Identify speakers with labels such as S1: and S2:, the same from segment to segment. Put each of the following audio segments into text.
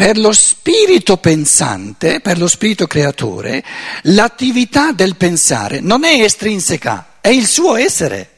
S1: per lo spirito pensante, per lo spirito creatore, l'attività del pensare non è estrinseca, è il suo essere,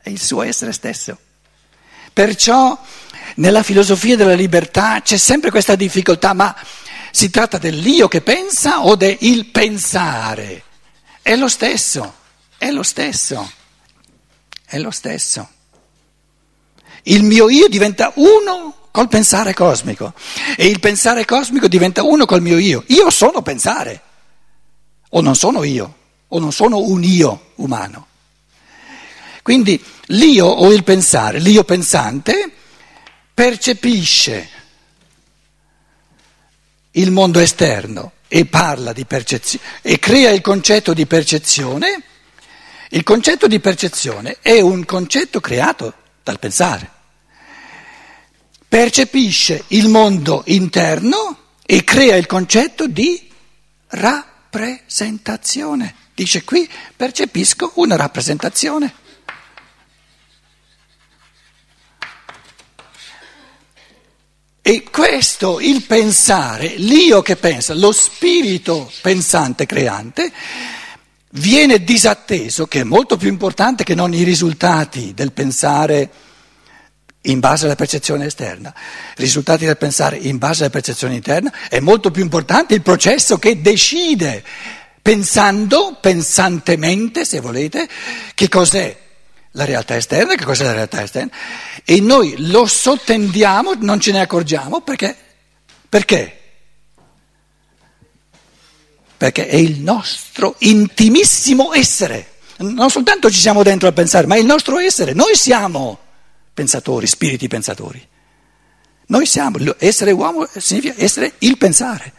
S1: è il suo essere stesso. Perciò nella filosofia della libertà c'è sempre questa difficoltà, ma si tratta dell'io che pensa o del pensare? È lo stesso, è lo stesso, è lo stesso. Il mio io diventa uno col pensare cosmico e il pensare cosmico diventa uno col mio io. Io sono pensare, o non sono io, o non sono un io umano. Quindi l'io o il pensare, l'io pensante, percepisce il mondo esterno e parla di percezione e crea il concetto di percezione, il concetto di percezione è un concetto creato dal pensare. Percepisce il mondo interno e crea il concetto di rappresentazione. Dice qui percepisco una rappresentazione. E questo, il pensare, l'io che pensa, lo spirito pensante creante, viene disatteso, che è molto più importante che non i risultati del pensare in base alla percezione esterna. Risultati del pensare in base alla percezione interna è molto più importante il processo che decide, pensando, pensantemente, se volete, che cos'è la realtà esterna, che cos'è la realtà esterna, e noi lo sottendiamo, non ce ne accorgiamo perché, perché? Perché è il nostro intimissimo essere. Non soltanto ci siamo dentro a pensare, ma è il nostro essere. Noi siamo pensatori, spiriti pensatori. Noi siamo, essere uomo significa essere il pensare.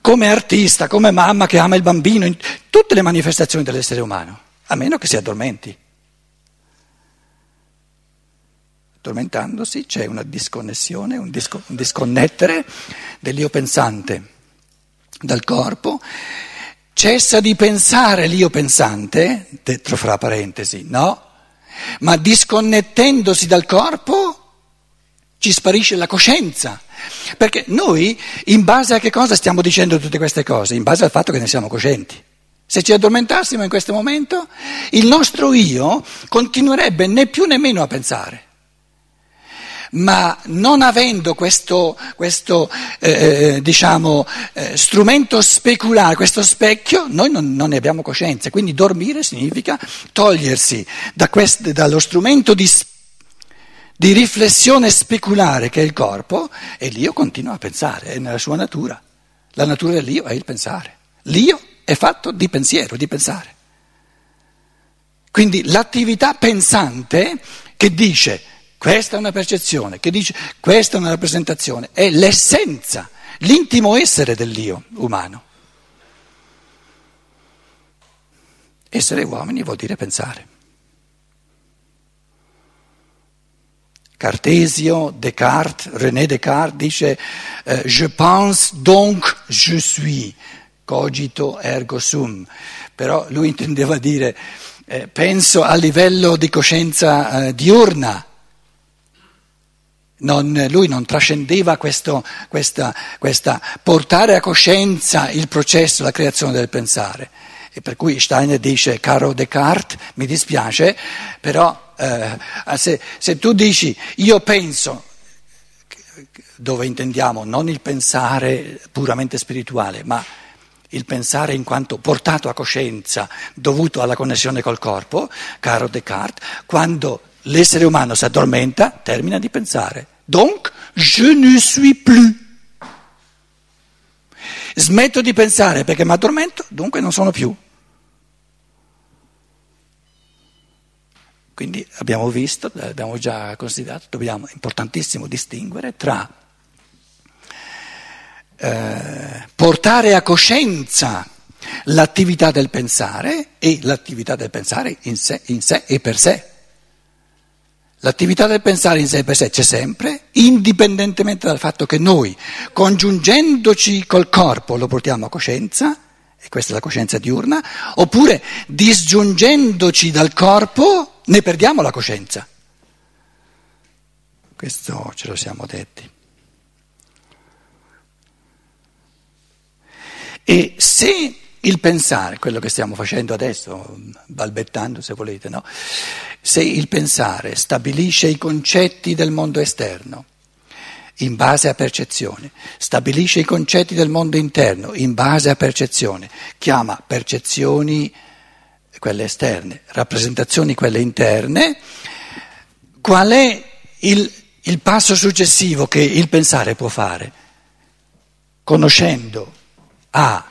S1: Come artista, come mamma che ama il bambino, in tutte le manifestazioni dell'essere umano a meno che si addormenti. Addormentandosi c'è una disconnessione, un, disco, un disconnettere dell'io pensante dal corpo, cessa di pensare l'io pensante, dentro fra parentesi, no? Ma disconnettendosi dal corpo ci sparisce la coscienza. Perché noi, in base a che cosa stiamo dicendo tutte queste cose? In base al fatto che ne siamo coscienti. Se ci addormentassimo in questo momento, il nostro io continuerebbe né più né meno a pensare. Ma non avendo questo, questo eh, eh, diciamo, eh, strumento speculare, questo specchio, noi non, non, ne abbiamo coscienza. Quindi dormire significa togliersi da quest, dallo strumento di, di riflessione speculare che è il corpo e l'io continua a pensare, è nella sua natura. La natura dell'io è il pensare. L'io è fatto di pensiero, di pensare. Quindi l'attività pensante che dice questa è una percezione, che dice questa è una rappresentazione, è l'essenza, l'intimo essere dell'io umano. Essere uomini vuol dire pensare. Cartesio, Descartes, René Descartes dice eh, Je pense donc je suis cogito ergo sum, però lui intendeva dire eh, penso a livello di coscienza eh, diurna. Non, lui non trascendeva questo, questa, questa, portare a coscienza il processo, la creazione del pensare. E per cui Steiner dice, caro Descartes, mi dispiace, però eh, se, se tu dici io penso, dove intendiamo non il pensare puramente spirituale, ma il pensare in quanto portato a coscienza dovuto alla connessione col corpo, caro Descartes, quando l'essere umano si addormenta termina di pensare. Donc, je ne suis plus. Smetto di pensare perché mi addormento, dunque non sono più. Quindi abbiamo visto, abbiamo già considerato, dobbiamo, è importantissimo distinguere tra eh, portare a coscienza l'attività del pensare e l'attività del pensare in sé, in sé e per sé. L'attività del pensare in sé per sé c'è sempre, indipendentemente dal fatto che noi, congiungendoci col corpo, lo portiamo a coscienza, e questa è la coscienza diurna, oppure disgiungendoci dal corpo ne perdiamo la coscienza. Questo ce lo siamo detti. E se il pensare, quello che stiamo facendo adesso, balbettando se volete, no? se il pensare stabilisce i concetti del mondo esterno in base a percezione, stabilisce i concetti del mondo interno in base a percezione, chiama percezioni quelle esterne, rappresentazioni quelle interne, qual è il, il passo successivo che il pensare può fare? Conoscendo A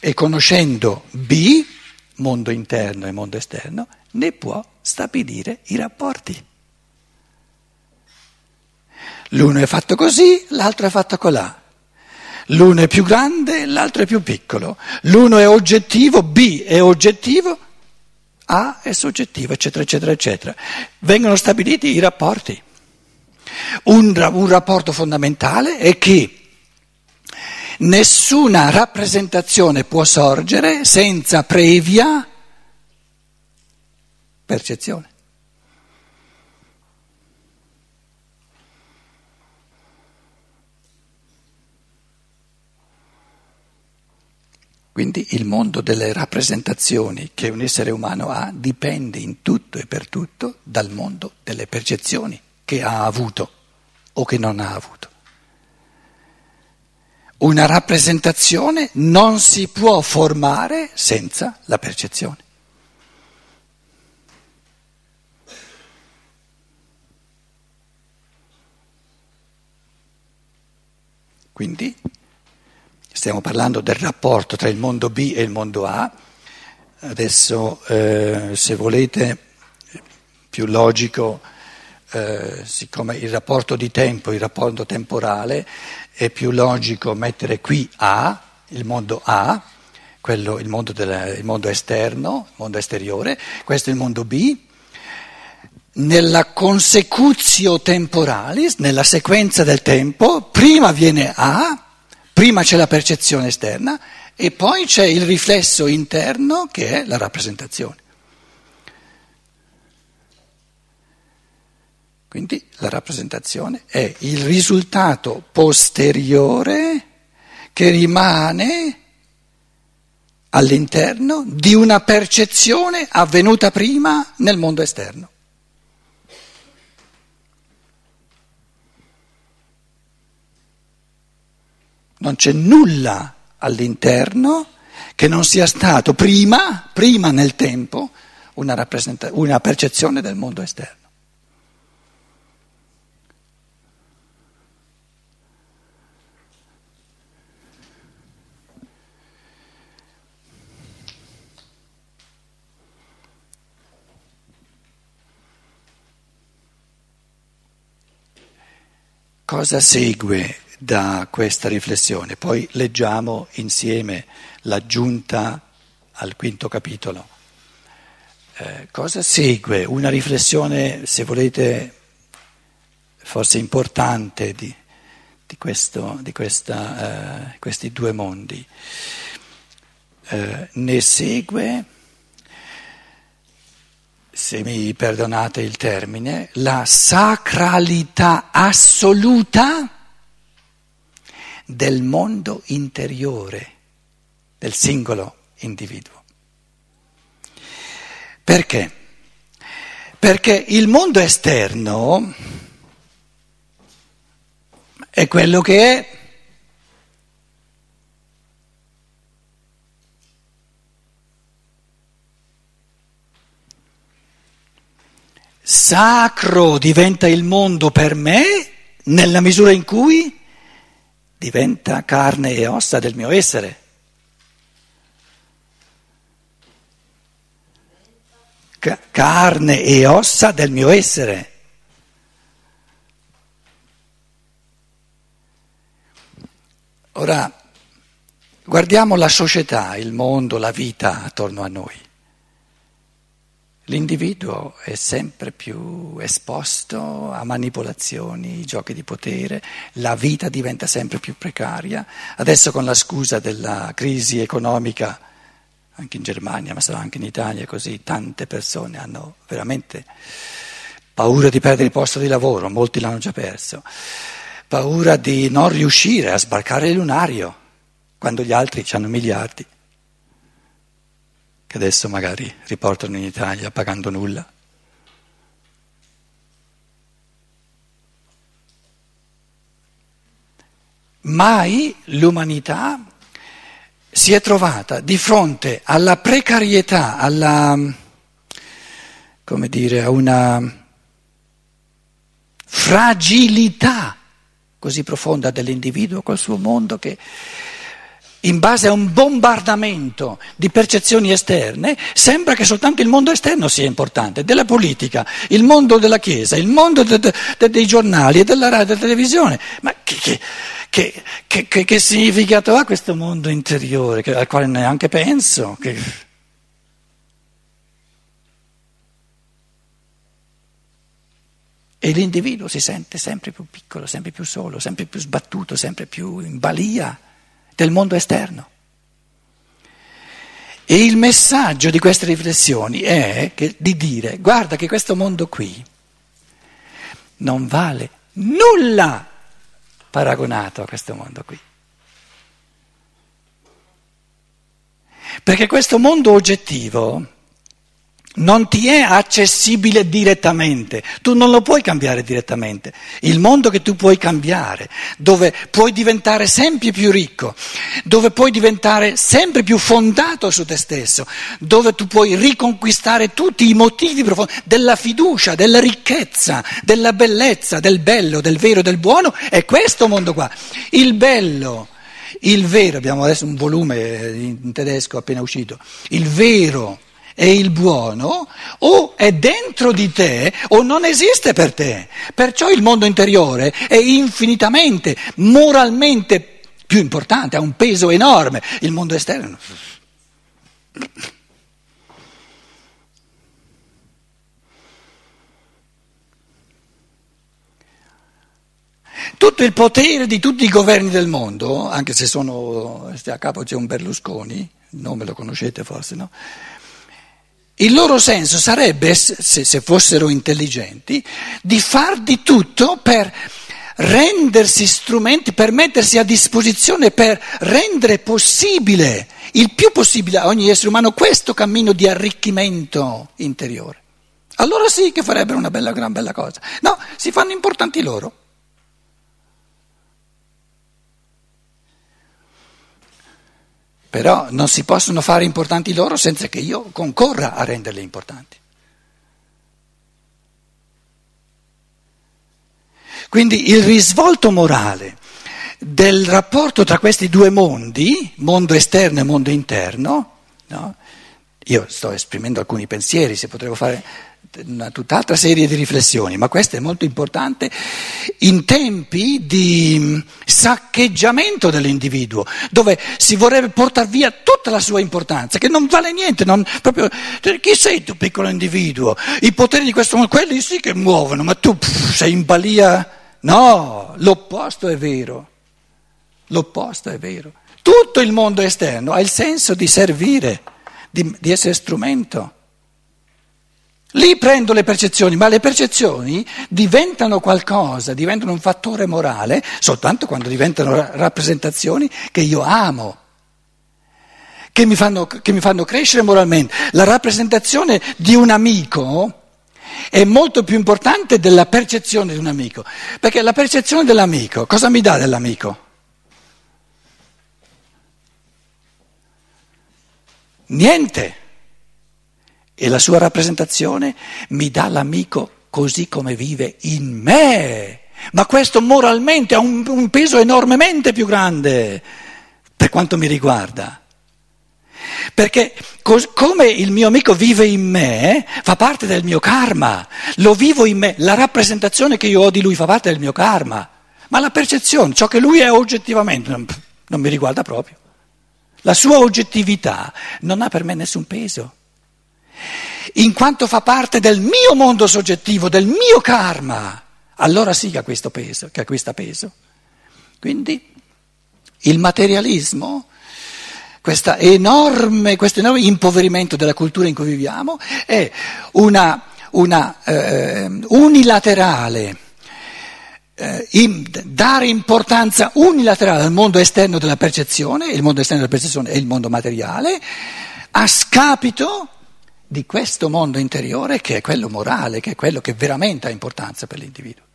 S1: e conoscendo B, mondo interno e mondo esterno, ne può stabilire i rapporti. L'uno è fatto così, l'altro è fatto colà. L'uno è più grande, l'altro è più piccolo. L'uno è oggettivo, B è oggettivo, A è soggettivo, eccetera, eccetera, eccetera. Vengono stabiliti i rapporti. Un, un rapporto fondamentale è che nessuna rappresentazione può sorgere senza previa percezione. Quindi il mondo delle rappresentazioni che un essere umano ha dipende in tutto e per tutto dal mondo delle percezioni che ha avuto o che non ha avuto. Una rappresentazione non si può formare senza la percezione. Quindi stiamo parlando del rapporto tra il mondo B e il mondo A. Adesso, eh, se volete, più logico, eh, siccome il rapporto di tempo, il rapporto temporale, è più logico mettere qui A, il mondo A, quello, il, mondo del, il mondo esterno, il mondo esteriore, questo è il mondo B. Nella consecutio temporalis, nella sequenza del tempo, prima viene A, Prima c'è la percezione esterna e poi c'è il riflesso interno che è la rappresentazione. Quindi la rappresentazione è il risultato posteriore che rimane all'interno di una percezione avvenuta prima nel mondo esterno. Non c'è nulla all'interno che non sia stato prima, prima nel tempo, una, una percezione del mondo esterno. Cosa segue da questa riflessione. Poi leggiamo insieme l'aggiunta al quinto capitolo. Eh, cosa segue? Una riflessione, se volete, forse importante di, di, questo, di questa, eh, questi due mondi. Eh, ne segue, se mi perdonate il termine, la sacralità assoluta del mondo interiore del singolo individuo. Perché? Perché il mondo esterno è quello che è. Sacro diventa il mondo per me nella misura in cui diventa carne e ossa del mio essere. Ca- carne e ossa del mio essere. Ora, guardiamo la società, il mondo, la vita attorno a noi. L'individuo è sempre più esposto a manipolazioni, giochi di potere, la vita diventa sempre più precaria. Adesso con la scusa della crisi economica, anche in Germania, ma sarà anche in Italia così, tante persone hanno veramente paura di perdere il posto di lavoro, molti l'hanno già perso, paura di non riuscire a sbarcare il lunario. quando gli altri hanno miliardi, che adesso magari riportano in Italia pagando nulla. Mai l'umanità si è trovata di fronte alla precarietà, alla, come dire, a una fragilità così profonda dell'individuo col suo mondo che in base a un bombardamento di percezioni esterne, sembra che soltanto il mondo esterno sia importante, della politica, il mondo della Chiesa, il mondo de, de, de, dei giornali e della radio e della televisione. Ma che, che, che, che, significato ha questo mondo interiore al quale neanche penso? E l'individuo si sente sempre più piccolo, sempre più solo, sempre più sbattuto, sempre più in balia del mondo esterno. E il messaggio di queste riflessioni è che, di dire, guarda che questo mondo qui non vale nulla paragonato a questo mondo qui. Perché questo mondo oggettivo non ti è accessibile direttamente, tu non lo puoi cambiare direttamente. Il mondo che tu puoi cambiare, dove puoi diventare sempre più ricco, dove puoi diventare sempre più fondato su te stesso, dove tu puoi riconquistare tutti i motivi profondi della fiducia, della ricchezza, della bellezza, del bello, del vero, del buono, è questo mondo qua. Il bello. Il vero, abbiamo adesso un volume in tedesco appena uscito, il vero e il buono o è dentro di te o non esiste per te. Perciò il mondo interiore è infinitamente, moralmente più importante, ha un peso enorme. Il mondo esterno. Tutto il potere di tutti i governi del mondo, anche se sono, a capo c'è un Berlusconi, il nome lo conoscete forse, no? Il loro senso sarebbe, se, se fossero intelligenti, di far di tutto per rendersi strumenti, per mettersi a disposizione, per rendere possibile, il più possibile a ogni essere umano, questo cammino di arricchimento interiore. Allora sì che farebbero una bella, gran bella cosa. No, si fanno importanti loro. Però non si possono fare importanti loro senza che io concorra a renderle importanti. Quindi il risvolto morale del rapporto tra questi due mondi, mondo esterno e mondo interno, no? io sto esprimendo alcuni pensieri, se potremmo fare una tutt'altra serie di riflessioni, ma questo è molto importante in tempi di saccheggiamento dell'individuo, dove si vorrebbe portare via tutta la sua importanza, che non vale niente, non, proprio, chi sei tu piccolo individuo? I poteri di questo mondo, quelli sì che muovono, ma tu pff, sei in balia? No, l'opposto è vero, l'opposto è vero. Tutto il mondo esterno ha il senso di servire, di, di essere strumento. Lì prendo le percezioni, ma le percezioni diventano qualcosa, diventano un fattore morale soltanto quando diventano rappresentazioni che io amo, che mi fanno, che mi fanno crescere moralmente. La rappresentazione di un amico è molto più importante della percezione di un amico, perché la percezione dell'amico cosa mi dà dell'amico? Niente e la sua rappresentazione mi dà l'amico così come vive in me. Ma questo moralmente ha un, un peso enormemente più grande per quanto mi riguarda. Perché cos- come il mio amico vive in me, fa parte del mio karma, lo vivo in me, la rappresentazione che io ho di lui fa parte del mio karma, ma la percezione, ciò che lui è oggettivamente, non, non mi riguarda proprio. La sua oggettività non ha per me nessun peso in quanto fa parte del mio mondo soggettivo, del mio karma, allora sì che, ha peso, che acquista peso. Quindi il materialismo, enorme, questo enorme impoverimento della cultura in cui viviamo, è una, una eh, unilaterale eh, in, dare importanza unilaterale al mondo esterno della percezione, il mondo esterno della percezione è il mondo materiale, a scapito di questo mondo interiore che è quello morale, che è quello che veramente ha importanza per l'individuo.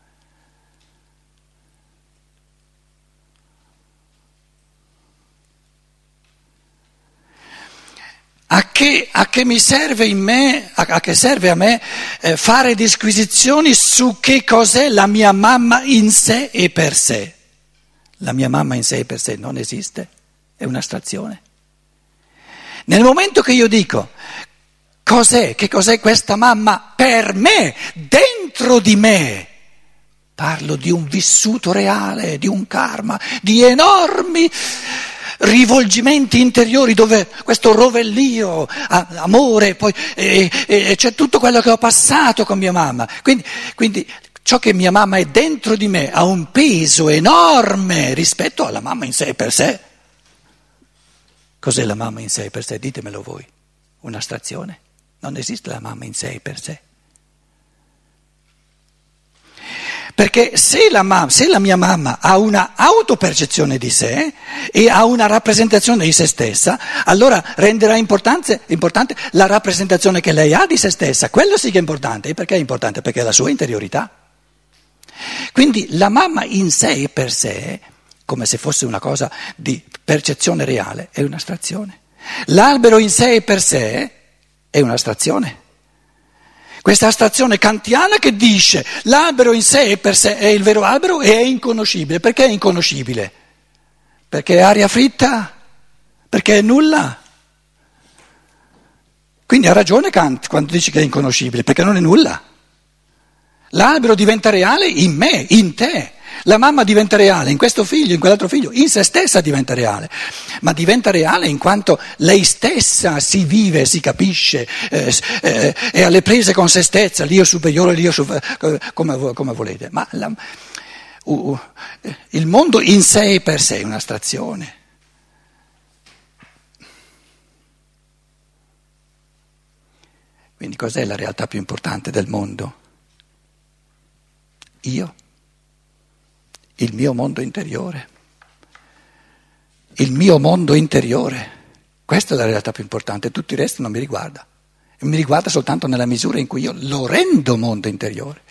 S1: A che, a che, mi serve in me, a, a che serve a me eh, fare disquisizioni su che cos'è la mia mamma in sé e per sé? La mia mamma in sé e per sé non esiste, è un'astrazione. Nel momento che io dico cos'è, che cos'è questa mamma per me, dentro di me, parlo di un vissuto reale, di un karma, di enormi rivolgimenti interiori dove questo rovellio, amore, poi e, e, c'è tutto quello che ho passato con mia mamma. Quindi, quindi ciò che mia mamma è dentro di me ha un peso enorme rispetto alla mamma in sé per sé. Cos'è la mamma in sé per sé? Ditemelo voi. Un'astrazione. Non esiste la mamma in sé per sé. Perché se la, mamma, se la, mia mamma ha una autopercezione di sé e ha una rappresentazione di se stessa, allora renderà importante, la rappresentazione che lei ha di se stessa. Quello sì che è importante. E perché è importante? Perché è la sua interiorità. Quindi la mamma in sé e per sé, come se fosse una cosa di percezione reale, è un'astrazione. L'albero in sé e per sé è un'astrazione. Questa astrazione kantiana che dice l'albero in sé e per sé è il vero albero e è inconoscibile. Perché è inconoscibile? Perché è aria fritta? Perché è nulla? Quindi ha ragione Kant quando dice che è inconoscibile, perché non è nulla. L'albero diventa reale in me, in te. La mamma diventa reale in questo figlio, in quell'altro figlio, in se stessa diventa reale, ma diventa reale in quanto lei stessa si vive, si capisce, eh, eh, è alle prese con se stessa, l'io superiore, l'io superiore, come, come volete. Ma la, uh, uh, il mondo in sé per sé è un'astrazione. Quindi cos'è la realtà più importante del mondo? Io il mio mondo interiore. Il mio mondo interiore. Questa è la realtà più importante, tutto il resto non mi riguarda. Mi riguarda soltanto nella misura in cui io lo rendo mondo interiore,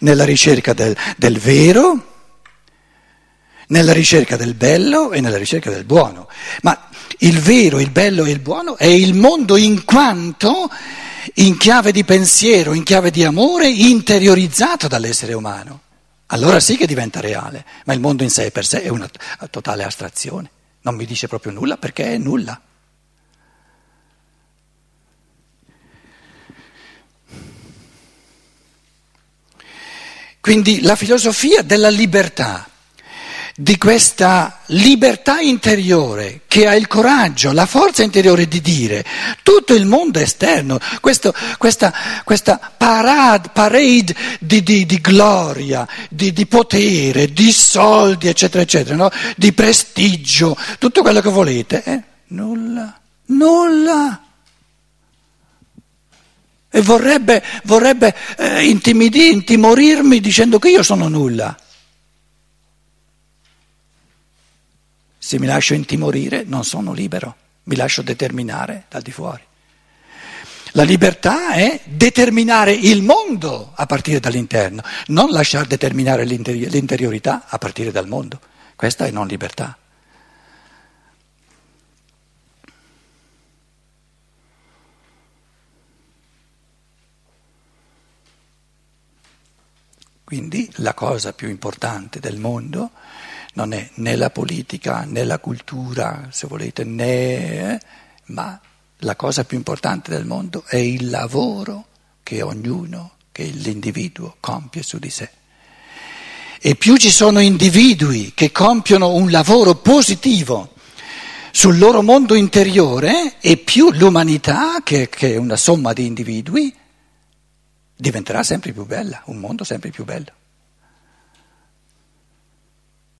S1: nella ricerca del, del vero, nella ricerca del bello e nella ricerca del buono. Ma il vero, il bello e il buono è il mondo in quanto in chiave di pensiero, in chiave di amore, interiorizzato dall'essere umano allora sì che diventa reale, ma il mondo in sé per sé è una totale astrazione, non mi dice proprio nulla perché è nulla. Quindi la filosofia della libertà di questa libertà interiore che ha il coraggio, la forza interiore di dire tutto il mondo esterno, questo, questa, questa, parade, parade di, di, di, gloria, di, di, potere, di soldi, eccetera, eccetera, no? di prestigio, tutto quello che volete, eh? nulla, nulla. E vorrebbe, vorrebbe eh, intimorirmi dicendo che io sono nulla. Se mi lascio intimorire non sono libero, mi lascio determinare dal di fuori. La libertà è determinare il mondo a partire dall'interno, non lasciare determinare l'interiorità a partire dal mondo. Questa è non libertà. Quindi la cosa più importante del mondo non è né la politica né la cultura, se volete, né, ma la cosa più importante del mondo è il lavoro che ognuno, che l'individuo compie su di sé. E più ci sono individui che compiono un lavoro positivo sul loro mondo interiore, e più l'umanità, che, che è una somma di individui, diventerà sempre più bella, un mondo sempre più bello.